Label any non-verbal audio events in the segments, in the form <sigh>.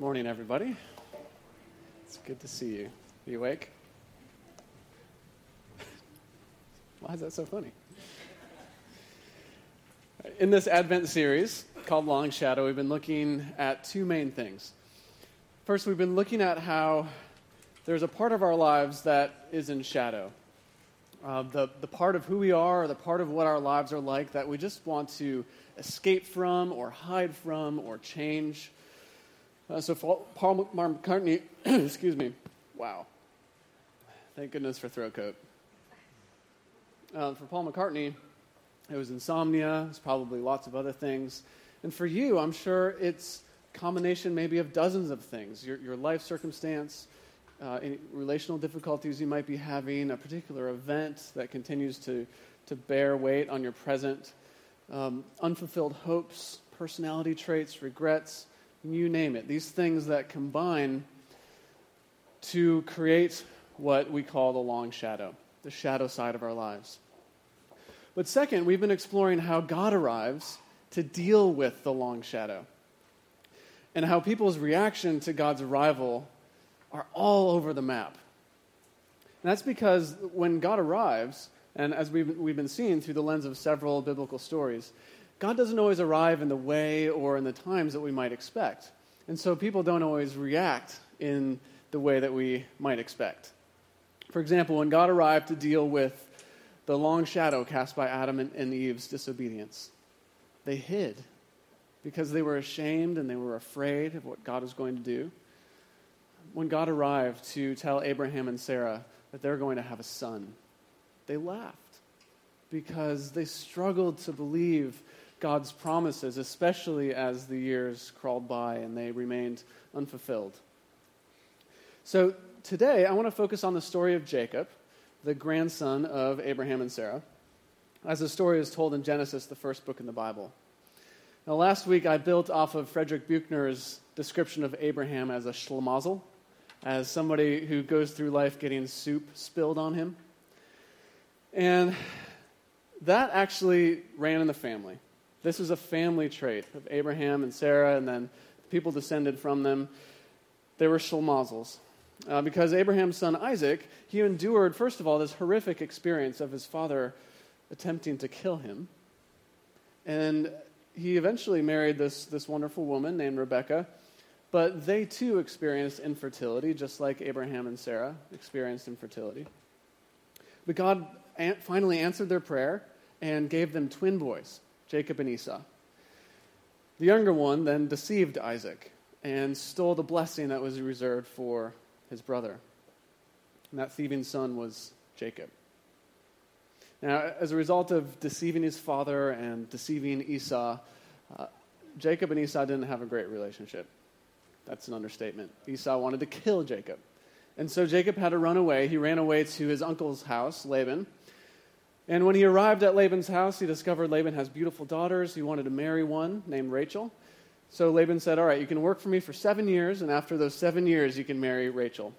Morning, everybody. It's good to see you. Are you awake? Why is that so funny? In this Advent series called Long Shadow, we've been looking at two main things. First, we've been looking at how there's a part of our lives that is in shadow. Uh, the, the part of who we are, or the part of what our lives are like that we just want to escape from, or hide from, or change. Uh, so Paul McCartney, <clears throat> excuse me, wow. Thank goodness for throat coat. Uh, for Paul McCartney, it was insomnia. It's probably lots of other things. And for you, I'm sure it's combination maybe of dozens of things. Your, your life circumstance, uh, relational difficulties you might be having, a particular event that continues to, to bear weight on your present, um, unfulfilled hopes, personality traits, regrets, you name it. These things that combine to create what we call the long shadow, the shadow side of our lives. But second, we've been exploring how God arrives to deal with the long shadow and how people's reaction to God's arrival are all over the map. And that's because when God arrives, and as we've, we've been seeing through the lens of several biblical stories, God doesn't always arrive in the way or in the times that we might expect. And so people don't always react in the way that we might expect. For example, when God arrived to deal with the long shadow cast by Adam and Eve's disobedience, they hid because they were ashamed and they were afraid of what God was going to do when God arrived to tell Abraham and Sarah that they're going to have a son, they laughed because they struggled to believe God's promises, especially as the years crawled by and they remained unfulfilled. So today, I want to focus on the story of Jacob, the grandson of Abraham and Sarah, as the story is told in Genesis, the first book in the Bible. Now, last week I built off of Frederick Buechner's description of Abraham as a schlemazel, as somebody who goes through life getting soup spilled on him. And that actually ran in the family. This is a family trait of Abraham and Sarah, and then people descended from them. They were schlemazzles. Uh, because Abraham's son Isaac, he endured, first of all, this horrific experience of his father attempting to kill him. And he eventually married this, this wonderful woman named Rebecca. But they too experienced infertility, just like Abraham and Sarah experienced infertility. But God finally answered their prayer and gave them twin boys, Jacob and Esau. The younger one then deceived Isaac and stole the blessing that was reserved for his brother. And that thieving son was Jacob. Now, as a result of deceiving his father and deceiving Esau, uh, Jacob and Esau didn't have a great relationship. That's an understatement. Esau wanted to kill Jacob. And so Jacob had to run away. He ran away to his uncle's house, Laban. And when he arrived at Laban's house, he discovered Laban has beautiful daughters. He wanted to marry one named Rachel. So Laban said, All right, you can work for me for seven years, and after those seven years, you can marry Rachel.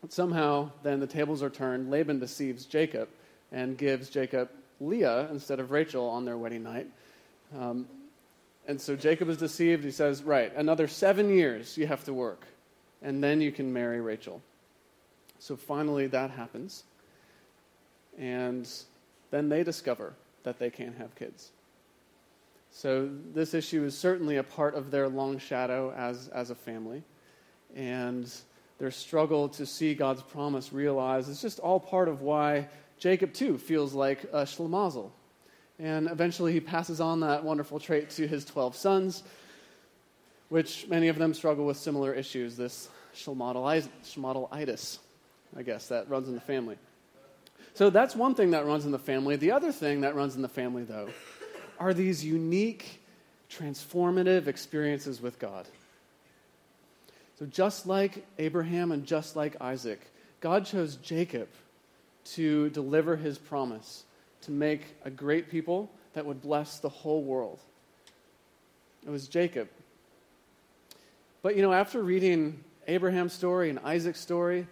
But somehow, then the tables are turned. Laban deceives Jacob and gives Jacob Leah instead of Rachel on their wedding night. Um, and so Jacob is deceived. He says, Right, another seven years you have to work, and then you can marry Rachel. So finally, that happens. And then they discover that they can't have kids. So this issue is certainly a part of their long shadow as, as a family. And their struggle to see God's promise realized is just all part of why Jacob, too, feels like a schlemazel and eventually he passes on that wonderful trait to his 12 sons, which many of them struggle with similar issues, this schlemattleitis, I guess, that runs in the family. So that's one thing that runs in the family. The other thing that runs in the family, though, are these unique, transformative experiences with God. So just like Abraham and just like Isaac, God chose Jacob to deliver his promise to make a great people that would bless the whole world. It was Jacob. But you know, after reading Abraham's story and Isaac's story,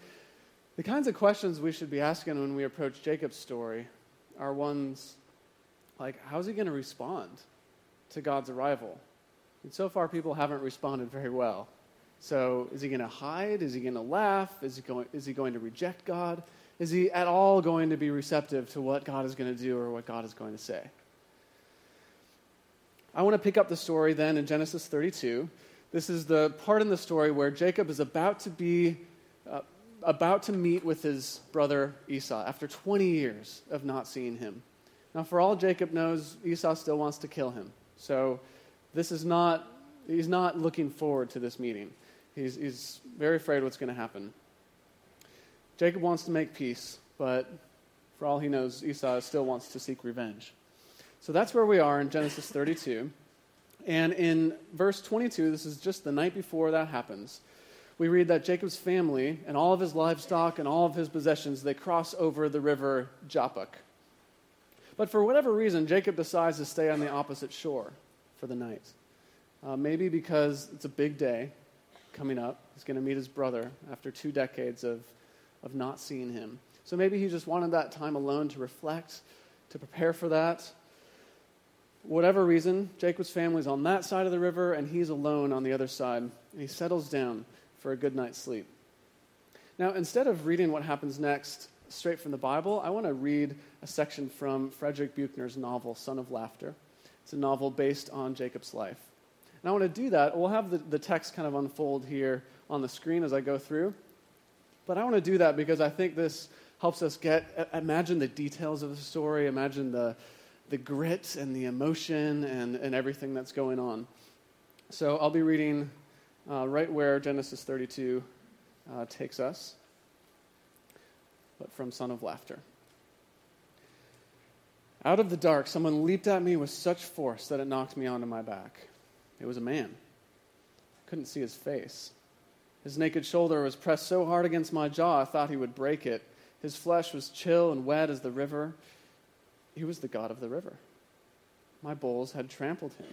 the kinds of questions we should be asking when we approach Jacob's story are ones like how's he going to respond to God's arrival? And so far, people haven't responded very well. So is he going to hide? Is he going to laugh? Is he, going, is he going to reject God? Is he at all going to be receptive to what God is going to do or what God is going to say? I want to pick up the story then in Genesis 32. This is the part in the story where Jacob is about to be uh, about to meet with his brother Esau after 20 years of not seeing him. Now, for all Jacob knows, Esau still wants to kill him. So, this is not, he's not looking forward to this meeting. He's, he's very afraid what's going to happen. Jacob wants to make peace, but for all he knows, Esau still wants to seek revenge. So that's where we are in Genesis 32. And in verse 22, this is just the night before that happens, we read that Jacob's family and all of his livestock and all of his possessions, they cross over the river Jabbok. But for whatever reason, Jacob decides to stay on the opposite shore for the night. Uh, maybe because it's a big day coming up. He's going to meet his brother after two decades of, of not seeing him. So maybe he just wanted that time alone to reflect, to prepare for that. Whatever reason, Jacob's family's on that side of the river and he's alone on the other side. And he settles down for a good night's sleep. Now, instead of reading what happens next straight from the Bible, I want to read a section from Frederick Buechner's novel, Son of Laughter. It's a novel based on Jacob's life. And I want to do that. We'll have the, the text kind of unfold here on the screen as I go through. But I want to do that because I think this helps us get, imagine the details of the story, imagine the, the grit and the emotion and, and everything that's going on. So I'll be reading uh, right where Genesis 32 uh, takes us, but from Son of Laughter. Out of the dark, someone leaped at me with such force that it knocked me onto my back. It was a man. I Couldn't see his face. His naked shoulder was pressed so hard against my jaw, I thought he would break it. His flesh was chill and wet as the river. He was the God of the river. My bulls had trampled him.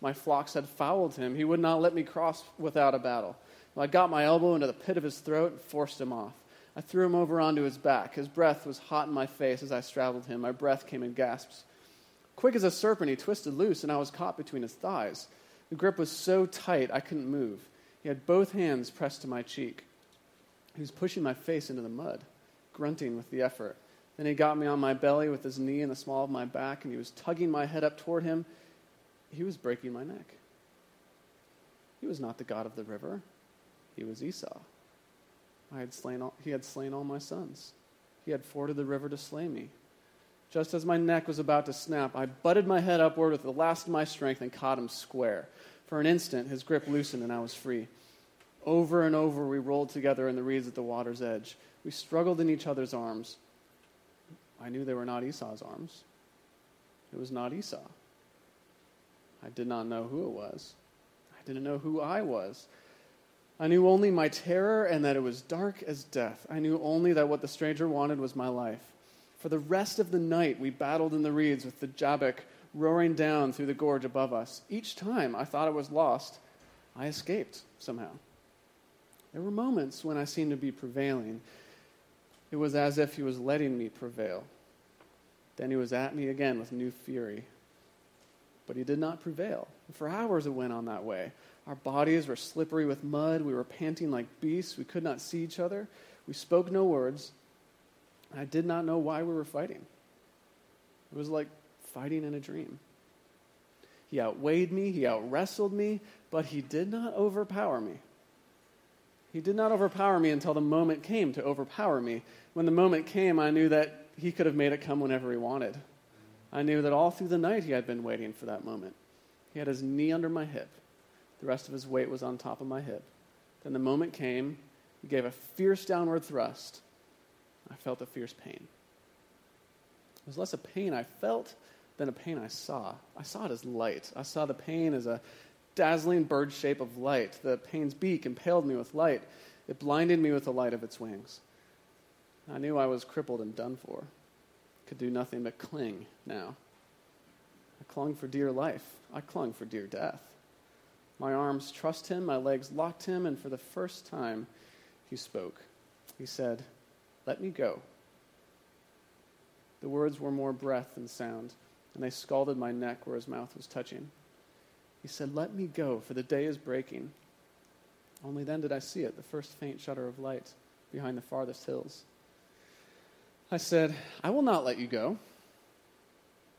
My flocks had fouled him. He would not let me cross without a battle. I got my elbow into the pit of his throat and forced him off. I threw him over onto his back. His breath was hot in my face as I straddled him. My breath came in gasps. Quick as a serpent, he twisted loose, and I was caught between his thighs. The grip was so tight I couldn't move. He had both hands pressed to my cheek. He was pushing my face into the mud, grunting with the effort. Then he got me on my belly with his knee in the small of my back, and he was tugging my head up toward him. He was breaking my neck. He was not the God of the river, he was Esau. I had slain all, he had slain all my sons. He had forded the river to slay me. Just as my neck was about to snap, I butted my head upward with the last of my strength and caught him square. For an instant, his grip loosened and I was free. Over and over, we rolled together in the reeds at the water's edge. We struggled in each other's arms. I knew they were not Esau's arms. It was not Esau. I did not know who it was. I didn't know who I was. I knew only my terror and that it was dark as death. I knew only that what the stranger wanted was my life. For the rest of the night, we battled in the reeds with the Jabbok roaring down through the gorge above us. Each time I thought I was lost, I escaped somehow. There were moments when I seemed to be prevailing. It was as if he was letting me prevail. Then he was at me again with new fury. But he did not prevail. For hours it went on that way. Our bodies were slippery with mud. We were panting like beasts. We could not see each other. We spoke no words. I did not know why we were fighting. It was like fighting in a dream. He outweighed me, he outwrestled me, but he did not overpower me. He did not overpower me until the moment came to overpower me. When the moment came, I knew that he could have made it come whenever he wanted. I knew that all through the night he had been waiting for that moment. He had his knee under my hip. The rest of his weight was on top of my hip. Then the moment came, he gave a fierce downward thrust. I felt a fierce pain. It was less a pain I felt than a pain I saw. I saw it as light. I saw the pain as a dazzling bird shape of light. The pain's beak impaled me with light. It blinded me with the light of its wings. I knew I was crippled and done for. Could do nothing but cling now. I clung for dear life. I clung for dear death. My arms trussed him, my legs locked him, and for the first time he spoke. He said, Let me go. The words were more breath than sound, and they scalded my neck where his mouth was touching. He said, Let me go, for the day is breaking. Only then did I see it, the first faint shudder of light behind the farthest hills. I said, I will not let you go.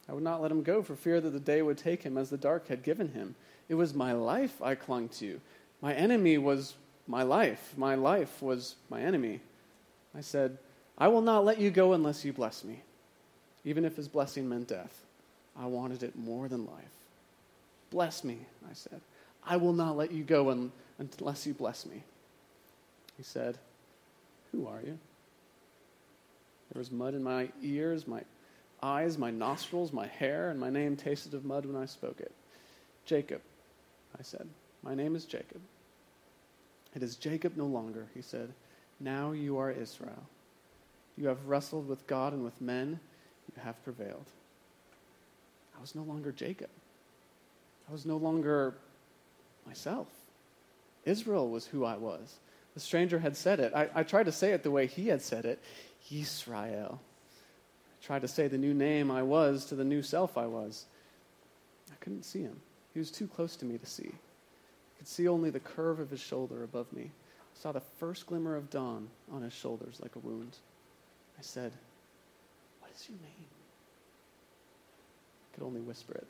I would not let him go for fear that the day would take him as the dark had given him. It was my life I clung to. My enemy was my life. My life was my enemy. I said, I will not let you go unless you bless me. Even if his blessing meant death, I wanted it more than life. Bless me, I said. I will not let you go unless you bless me. He said, Who are you? There was mud in my ears, my eyes, my nostrils, my hair, and my name tasted of mud when I spoke it. Jacob, I said. My name is Jacob. It is Jacob no longer, he said. Now you are Israel. You have wrestled with God and with men. You have prevailed. I was no longer Jacob. I was no longer myself. Israel was who I was. The stranger had said it. I, I tried to say it the way he had said it Israel. I tried to say the new name I was to the new self I was. I couldn't see him. He was too close to me to see. I could see only the curve of his shoulder above me. I saw the first glimmer of dawn on his shoulders like a wound. I said, What is your name? I could only whisper it.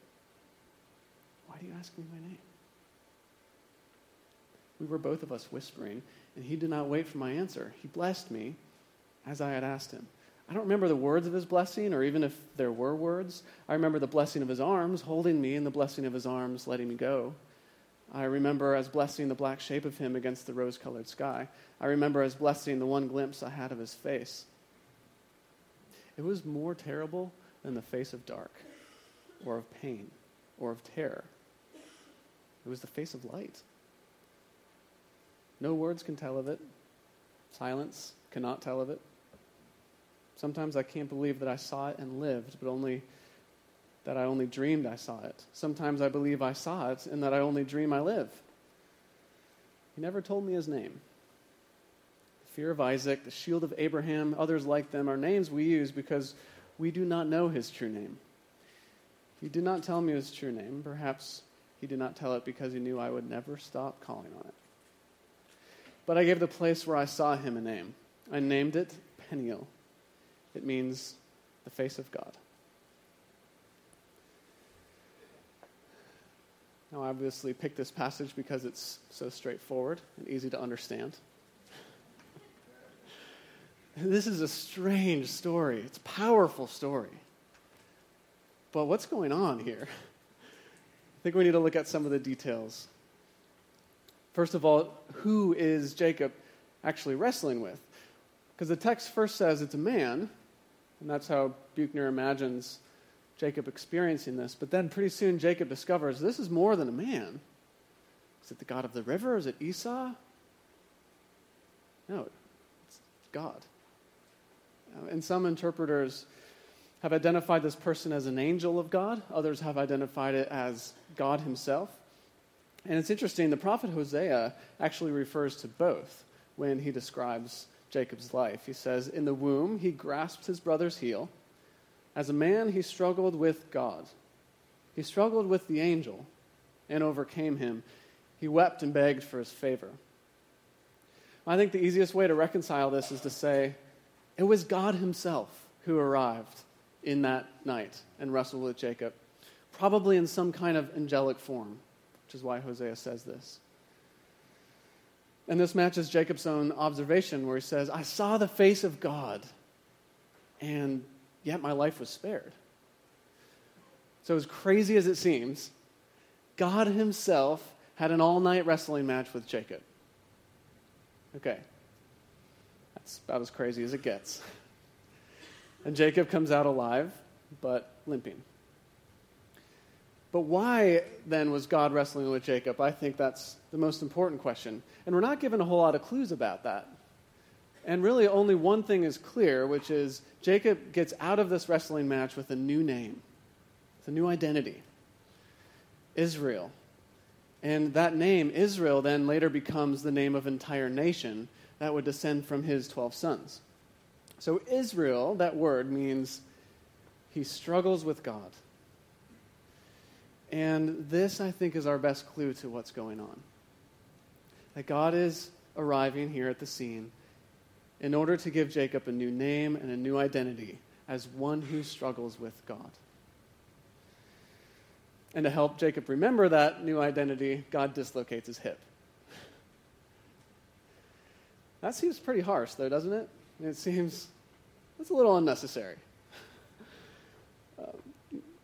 Why do you ask me my name? We were both of us whispering, and he did not wait for my answer. He blessed me as I had asked him. I don't remember the words of his blessing, or even if there were words. I remember the blessing of his arms holding me, and the blessing of his arms letting me go. I remember as blessing the black shape of him against the rose colored sky. I remember as blessing the one glimpse I had of his face. It was more terrible than the face of dark, or of pain, or of terror. It was the face of light. No words can tell of it, silence cannot tell of it. Sometimes I can't believe that I saw it and lived, but only that I only dreamed I saw it. Sometimes I believe I saw it and that I only dream I live. He never told me his name. The fear of Isaac, the shield of Abraham, others like them are names we use because we do not know his true name. He did not tell me his true name. Perhaps he did not tell it because he knew I would never stop calling on it. But I gave the place where I saw him a name. I named it Peniel it means the face of God. Now, I obviously picked this passage because it's so straightforward and easy to understand. this is a strange story. It's a powerful story. But what's going on here? I think we need to look at some of the details. First of all, who is Jacob actually wrestling with? Because the text first says it's a man, and that's how Buechner imagines Jacob experiencing this. But then pretty soon Jacob discovers this is more than a man. Is it the God of the river? Is it Esau? No, it's God. Uh, and some interpreters have identified this person as an angel of God, others have identified it as God himself. And it's interesting, the prophet Hosea actually refers to both when he describes Jacob's life. He says, In the womb, he grasped his brother's heel. As a man, he struggled with God. He struggled with the angel and overcame him. He wept and begged for his favor. I think the easiest way to reconcile this is to say it was God himself who arrived in that night and wrestled with Jacob, probably in some kind of angelic form, which is why Hosea says this. And this matches Jacob's own observation where he says, I saw the face of God, and yet my life was spared. So, as crazy as it seems, God Himself had an all night wrestling match with Jacob. Okay. That's about as crazy as it gets. And Jacob comes out alive, but limping. But why then was God wrestling with Jacob? I think that's the most important question. And we're not given a whole lot of clues about that. And really, only one thing is clear, which is Jacob gets out of this wrestling match with a new name, with a new identity Israel. And that name, Israel, then later becomes the name of an entire nation that would descend from his 12 sons. So, Israel, that word means he struggles with God. And this, I think, is our best clue to what's going on. that God is arriving here at the scene in order to give Jacob a new name and a new identity as one who struggles with God. And to help Jacob remember that new identity, God dislocates his hip. That seems pretty harsh, though, doesn't it? It seems that's a little unnecessary.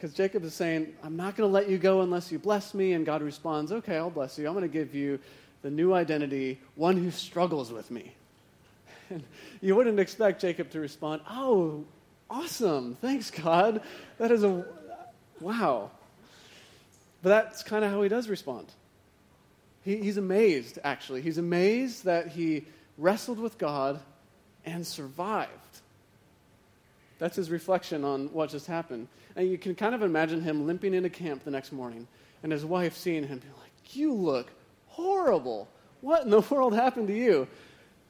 Because Jacob is saying, I'm not going to let you go unless you bless me. And God responds, Okay, I'll bless you. I'm going to give you the new identity, one who struggles with me. <laughs> And you wouldn't expect Jacob to respond, Oh, awesome. Thanks, God. That is a wow. But that's kind of how he does respond. He, he's amazed, actually. He's amazed that he wrestled with God and survived. That's his reflection on what just happened. And you can kind of imagine him limping into camp the next morning and his wife seeing him being like, You look horrible. What in the <laughs> world happened to you?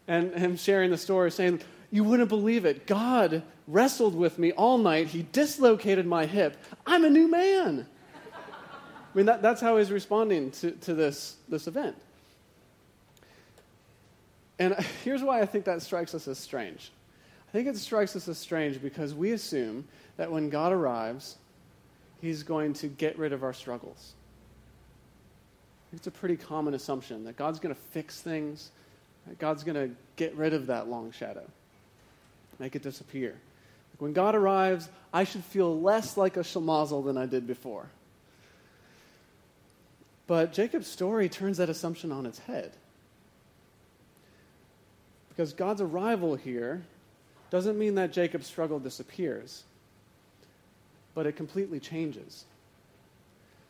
And him sharing the story, saying, You wouldn't believe it. God wrestled with me all night. He dislocated my hip. I'm a new man. I mean, that, that's how he's responding to, to this, this event. And <laughs> here's why I think that strikes us as strange. I think it strikes us as strange because we assume that when God arrives, he's going to get rid of our struggles. It's a pretty common assumption that God's going to fix things, that God's going to get rid of that long shadow, make it disappear. When God arrives, I should feel less like a schlemazel than I did before. But Jacob's story turns that assumption on its head. Because God's arrival here doesn't mean that Jacob's struggle disappears, but it completely changes.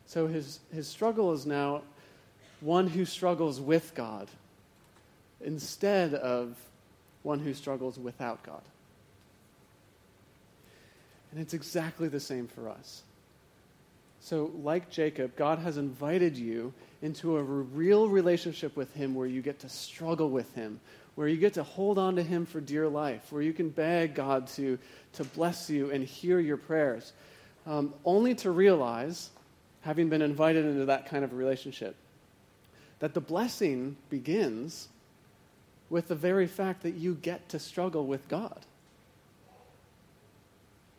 So his, his struggle is now one who struggles with God instead of one who struggles without God. And it's exactly the same for us. So, like Jacob, God has invited you into a real relationship with Him where you get to struggle with Him, where you get to hold on to Him for dear life, where you can beg God to, to bless you and hear your prayers, um, only to realize, having been invited into that kind of a relationship, that the blessing begins with the very fact that you get to struggle with God.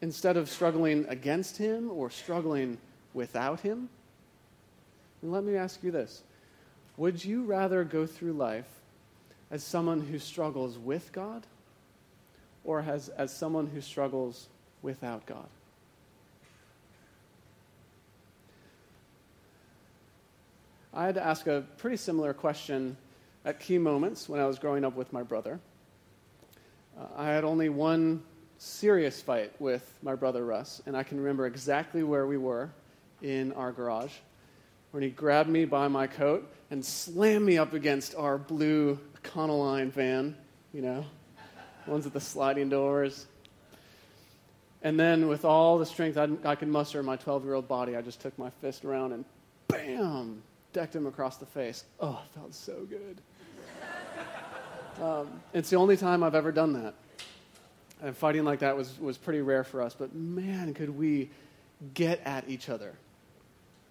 Instead of struggling against Him or struggling without Him? Let me ask you this Would you rather go through life as someone who struggles with God or as, as someone who struggles without God? I had to ask a pretty similar question at key moments when I was growing up with my brother. Uh, I had only one serious fight with my brother Russ, and I can remember exactly where we were in our garage when he grabbed me by my coat and slammed me up against our blue Econoline van, you know, ones with the sliding doors. And then, with all the strength I, I could muster in my 12 year old body, I just took my fist around and bam, decked him across the face. Oh, it felt so good. <laughs> um, it's the only time I've ever done that. And fighting like that was, was pretty rare for us, but man, could we get at each other.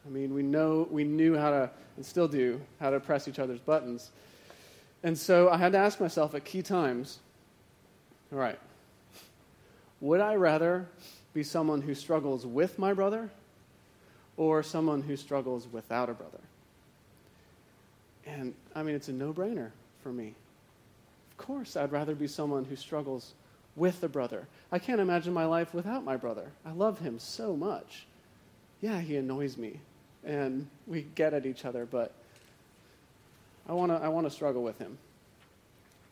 I mean, we know we knew how to, and still do, how to press each other's buttons. And so I had to ask myself at key times, all right, would I rather be someone who struggles with my brother or someone who struggles without a brother? And I mean, it's a no brainer for me. Of course, I'd rather be someone who struggles with a brother. I can't imagine my life without my brother. I love him so much. Yeah, he annoys me and we get at each other, but I want to I want to struggle with him.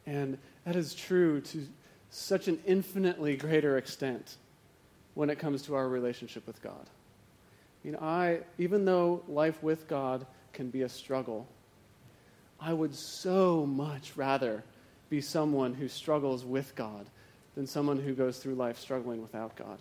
And that is true to such an infinitely greater extent when it comes to our relationship with God. You know, I even though life with God can be a struggle, I would so much rather be someone who struggles with God than someone who goes through life struggling without God.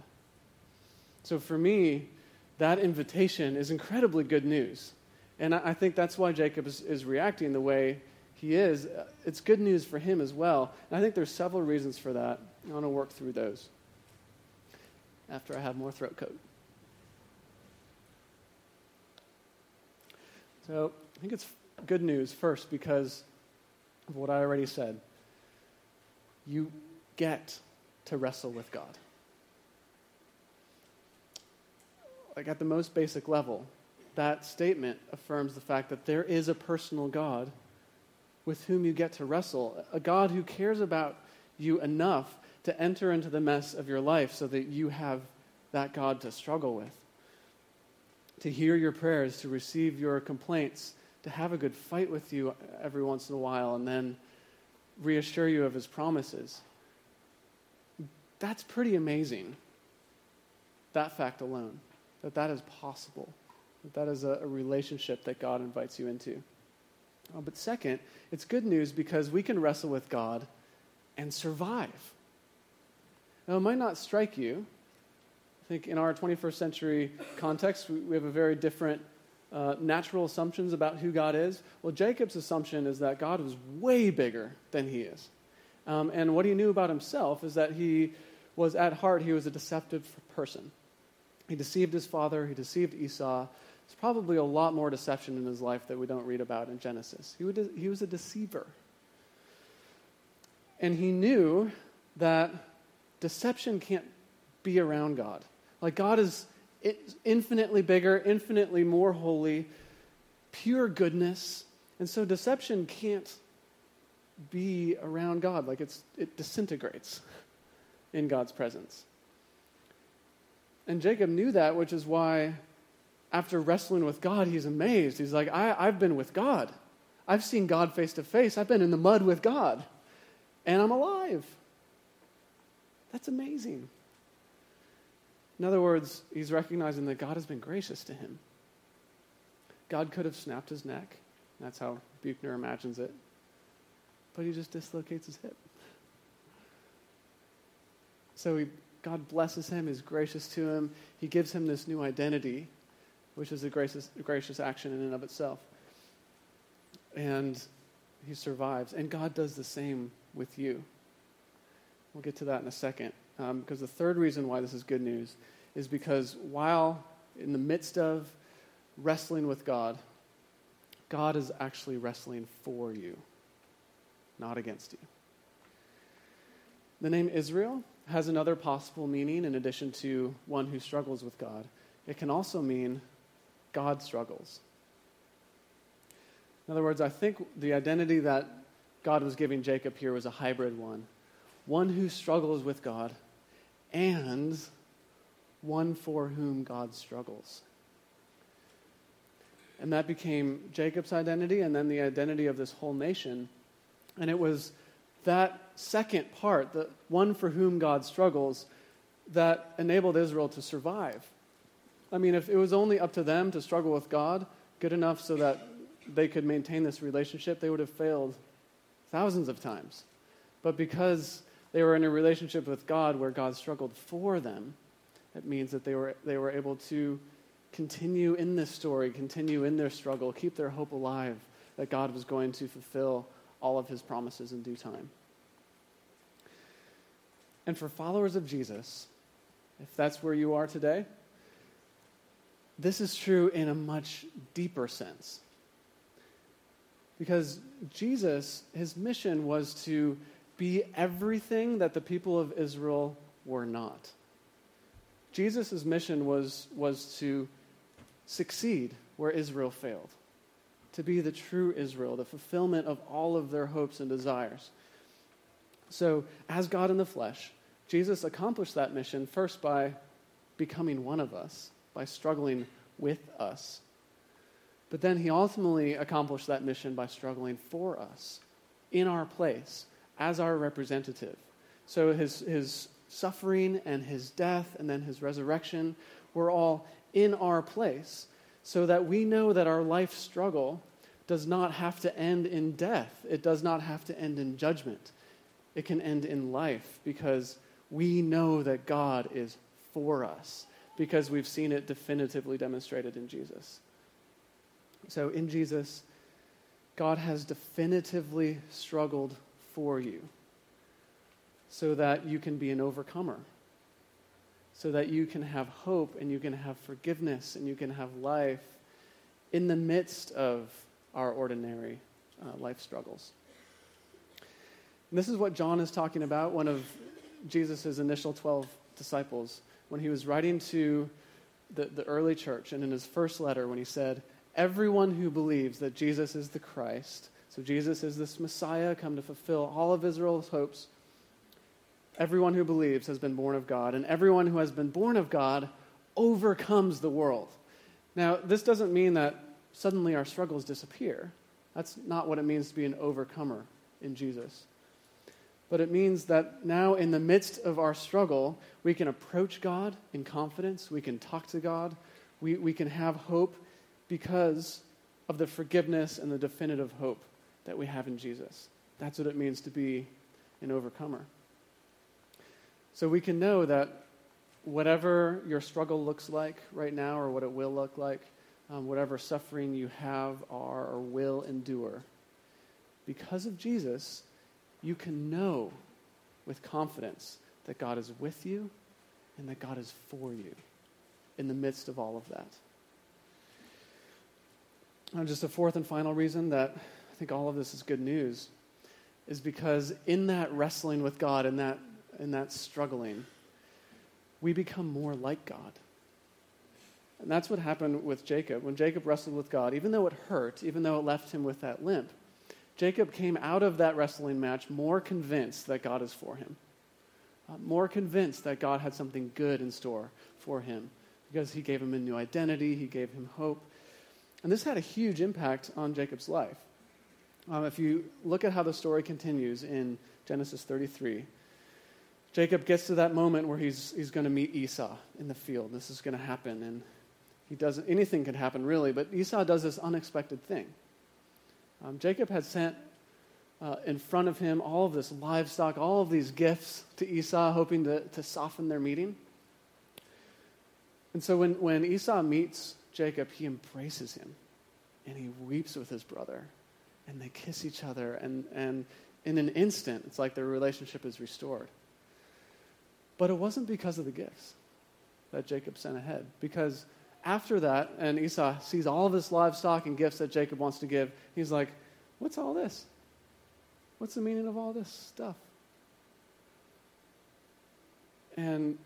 So for me, that invitation is incredibly good news. And I think that's why Jacob is, is, reacting the way he is. Uh, it's good news for him as well. And I think there's several reasons for that. I want to work through those after I have more throat coat. So I think it's good news first because of what I already said. You get to wrestle with God. Like at the most basic level, that statement affirms the fact that there is a personal God with whom you get to wrestle, a God who cares about you enough to enter into the mess of your life so that you have that God to struggle with, to hear your prayers, to receive your complaints, to have a good fight with you every once in a while, and then reassure you of his promises. That's pretty amazing, that fact alone, that that is possible, that is a, a relationship that God invites you into. Uh, but second, it's good news because we can wrestle with God and survive. Now, it might not strike you. I think in our 21st century context, we, we have a very different uh, natural assumptions about who God is. Well, Jacob's assumption is that God was way bigger than he is. Um, and what he knew about himself is that he was, at heart, he was a deceptive person. He deceived his father, he deceived Esau. There's probably a lot more deception in his life that we don't read about in Genesis. He, would, he was a deceiver. And he knew that deception can't be around God. Like, God is infinitely bigger, infinitely more holy, pure goodness. And so deception can't be around God. Like, it's, it disintegrates in God's presence. And Jacob knew that, which is why, after wrestling with God, he's amazed. He's like, I, I've been with God. I've seen God face to face. I've been in the mud with God and I'm alive. That's amazing. In other words, he's recognizing that God has been gracious to him. God could have snapped his neck. That's how Buechner imagines it. But he just dislocates his hip. So he, God blesses him, is gracious to him. He gives him this new identity, which is a gracious, gracious action in and of itself. And he survives. And God does the same with you. We'll get to that in a second. Um, because the third reason why this is good news is because while in the midst of wrestling with God, God is actually wrestling for you, not against you. The name Israel has another possible meaning in addition to one who struggles with God. It can also mean God struggles. In other words, I think the identity that God was giving Jacob here was a hybrid one one who struggles with God and one for whom God struggles. And that became Jacob's identity and then the identity of this whole nation. And it was that second part, the one for whom God struggles, that enabled Israel to survive. I mean, if it was only up to them to struggle with God, good enough so that they could maintain this relationship, they would have failed thousands of times. But because they were in a relationship with God where God struggled for them, it means that they were, they were able to continue in this story, continue in their struggle, keep their hope alive that God was going to fulfill all of his promises in due time. And for followers of Jesus, if that's where you are today, this is true in a much deeper sense. Because Jesus, his mission was to be everything that the people of Israel were not. Jesus' mission was, was to succeed where Israel failed, to be the true Israel, the fulfillment of all of their hopes and desires. So, as God in the flesh, Jesus accomplished that mission first by becoming one of us, by struggling with us. But then he ultimately accomplished that mission by struggling for us, in our place, as our representative. So his, his suffering and his death and then his resurrection were all in our place, so that we know that our life struggle does not have to end in death. It does not have to end in judgment. It can end in life because we know that God is for us, because we've seen it definitively demonstrated in Jesus. So in Jesus, God has definitively struggled for you so that you can be an overcomer, so that you can have hope and you can have forgiveness and you can have life in the midst of our ordinary uh, life struggles. And this is what John is talking about, one of Jesus' initial 12 disciples, when he was writing to the, the early church, and in his first letter, when he said, Everyone who believes that Jesus is the Christ, so Jesus is this Messiah come to fulfill all of Israel's hopes, everyone who believes has been born of God, and everyone who has been born of God overcomes the world. Now, this doesn't mean that suddenly our struggles disappear. That's not what it means to be an overcomer in Jesus. But it means that now, in the midst of our struggle, we can approach God in confidence, we can talk to God, we, we can have hope because of the forgiveness and the definitive hope that we have in Jesus. That's what it means to be an overcomer. So we can know that whatever your struggle looks like right now, or what it will look like, um, whatever suffering you have, are, or will endure, because of Jesus, you can know with confidence that God is with you and that God is for you in the midst of all of that. And just a fourth and final reason that I think all of this is good news is because in that wrestling with God, in that, in that struggling, we become more like God. And that's what happened with Jacob. When Jacob wrestled with God, even though it hurt, even though it left him with that limp, Jacob came out of that wrestling match more convinced that God is for him, uh, more convinced that God had something good in store for him because he gave him a new identity, he gave him hope. And this had a huge impact on Jacob's life. Um, if you look at how the story continues in Genesis 33, Jacob gets to that moment where he's, he's going to meet Esau in the field. This is going to happen. And he doesn't, anything can happen really, but Esau does this unexpected thing. Um, Jacob had sent uh, in front of him all of this livestock, all of these gifts to Esau, hoping to, to soften their meeting. And so when, when Esau meets Jacob, he embraces him and he weeps with his brother and they kiss each other. And, and in an instant, it's like their relationship is restored. But it wasn't because of the gifts that Jacob sent ahead, because after that, and Esau sees all this livestock and gifts that Jacob wants to give, he's like, What's all this? What's the meaning of all this stuff? And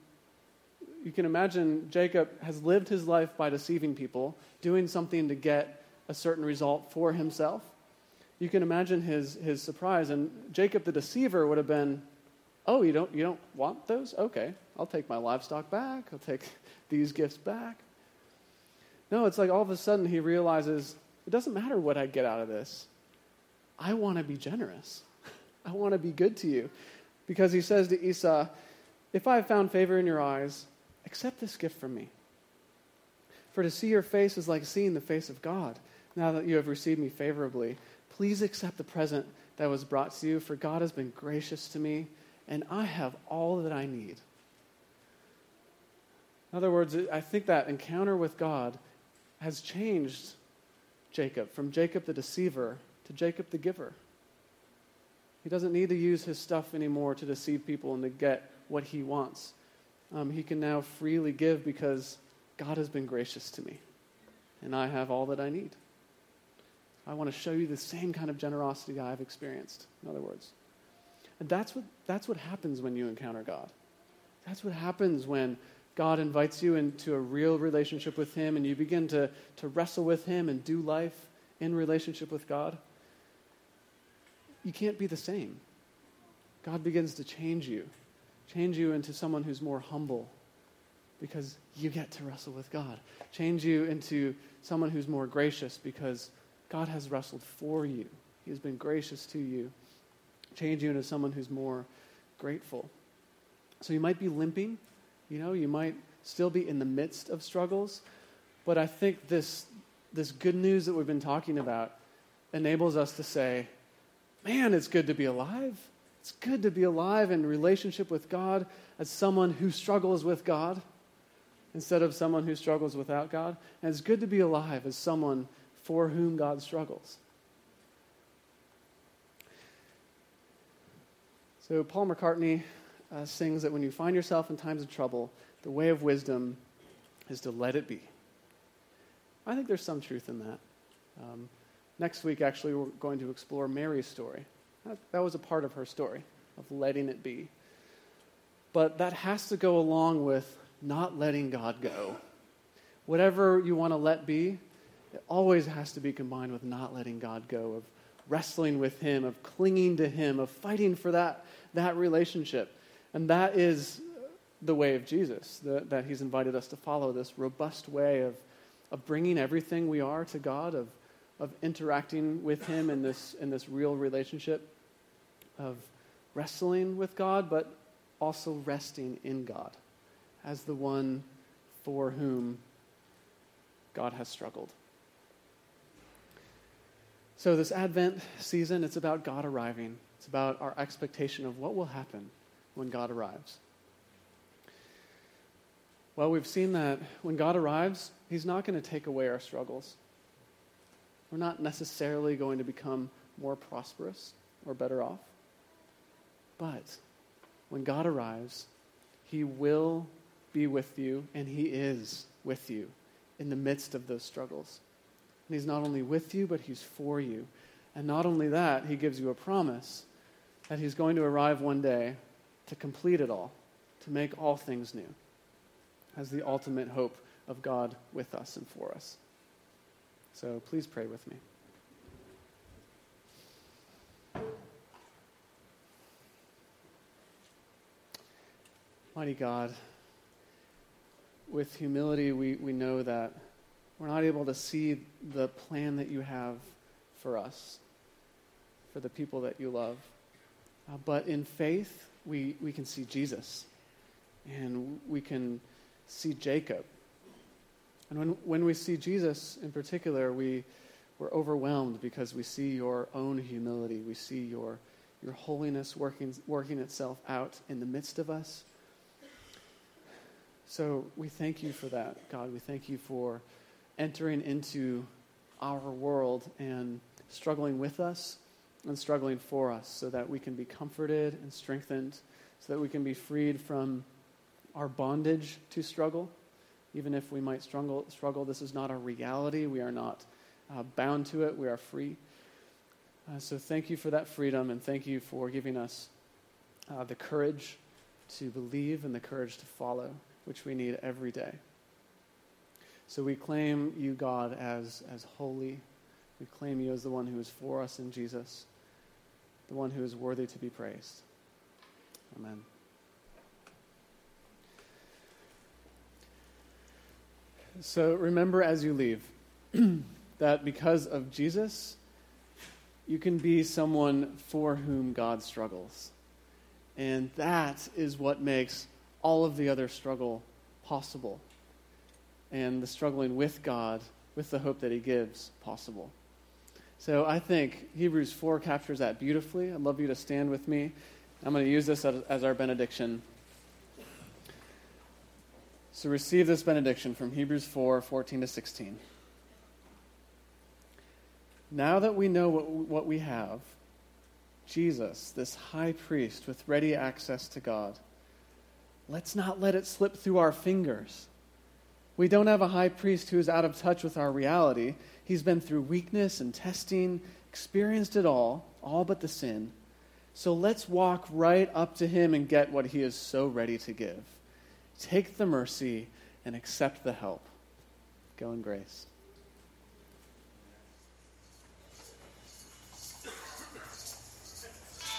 you can imagine Jacob has lived his life by deceiving people, doing something to get a certain result for himself. You can imagine his, his surprise. And Jacob the deceiver would have been, Oh, you don't, you don't want those? Okay, I'll take my livestock back. I'll take <laughs> these gifts back. No, it's like all of a sudden he realizes it doesn't matter what I get out of this. I want to be generous. <laughs> I want to be good to you. Because he says to Esau, If I have found favor in your eyes, accept this gift from me. For to see your face is like seeing the face of God. Now that you have received me favorably, please accept the present that was brought to you, for God has been gracious to me, and I have all that I need. In other words, I think that encounter with God has changed Jacob from Jacob the deceiver to Jacob the giver. He doesn't need to use his stuff anymore to deceive people and to get what he wants. Um, he can now freely give because God has been gracious to me and I have all that I need. I want to show you the same kind of generosity I've experienced, in other words. And that's what, that's what happens when you encounter God. That's what happens when God invites you into a real relationship with Him and you begin to, to wrestle with Him and do life in relationship with God. You can't be the same. God begins to change you, change you into someone who's more humble because you get to wrestle with God, change you into someone who's more gracious because God has wrestled for you. He has been gracious to you change you into someone who's more grateful. So you might be limping, you know, you might still be in the midst of struggles, but I think this, this good news that we've been talking about enables us to say, man, it's good to be alive. It's good to be alive in relationship with God as someone who struggles with God instead of someone who struggles without God. And it's good to be alive as someone for whom God struggles. So, Paul McCartney uh, sings that when you find yourself in times of trouble, the way of wisdom is to let it be. I think there's some truth in that. Um, next week, actually, we're going to explore Mary's story. That, that was a part of her story, of letting it be. But that has to go along with not letting God go. Whatever you want to let be, it always has to be combined with not letting God go, of wrestling with Him, of clinging to Him, of fighting for that, that relationship. And that is the way of Jesus, the, that He's invited us to follow this robust way of, of bringing everything we are to God, of, of interacting with Him in this, in this real relationship, of wrestling with God, but also resting in God as the one for whom God has struggled. So, this Advent season, it's about God arriving. It's about our expectation of what will happen when God arrives. Well, we've seen that when God arrives, He's not going to take away our struggles. We're not necessarily going to become more prosperous or better off. But when God arrives, He will be with you, and He is with you in the midst of those struggles. And He's not only with you, but He's for you. And not only that, He gives you a promise that He's going to arrive one day to complete it all, to make all things new, as the ultimate hope of God with us and for us. So please pray with me. Mighty God, with humility, we, we know that we're not able to see the plan that you have for us, for the people that you love. Uh, but in faith, we, we can see Jesus and we can see Jacob. And when, when we see Jesus in particular, we, we're overwhelmed because we see your own humility. We see your, your holiness working, working itself out in the midst of us. So we thank you for that, God. We thank you for entering into our world and struggling with us and struggling for us so that we can be comforted and strengthened, so that we can be freed from our bondage to struggle. Even if we might struggle, struggle this is not our reality. We are not uh, bound to it. We are free. Uh, so thank you for that freedom and thank you for giving us uh, the courage to believe and the courage to follow, which we need every day. So we claim you, God, as, as holy. We claim you as the one who is for us in Jesus, the one who is worthy to be praised. Amen. So remember as you leave <clears throat> that because of Jesus, you can be someone for whom God struggles. And that is what makes all of the other struggle possible and the struggling with God, with the hope that He gives, possible. So I think Hebrews 4 captures that beautifully. I'd love you to stand with me. I'm going to use this as our benediction. So receive this benediction from Hebrews 4 14 to 16. Now that we know what, what we have, Jesus, this high priest with ready access to God, let's not let it slip through our fingers we don't have a high priest who is out of touch with our reality. He's been through weakness and testing, experienced it all, all but the sin. So let's walk right up to him and get what he is so ready to give. Take the mercy and accept the help. Go in grace.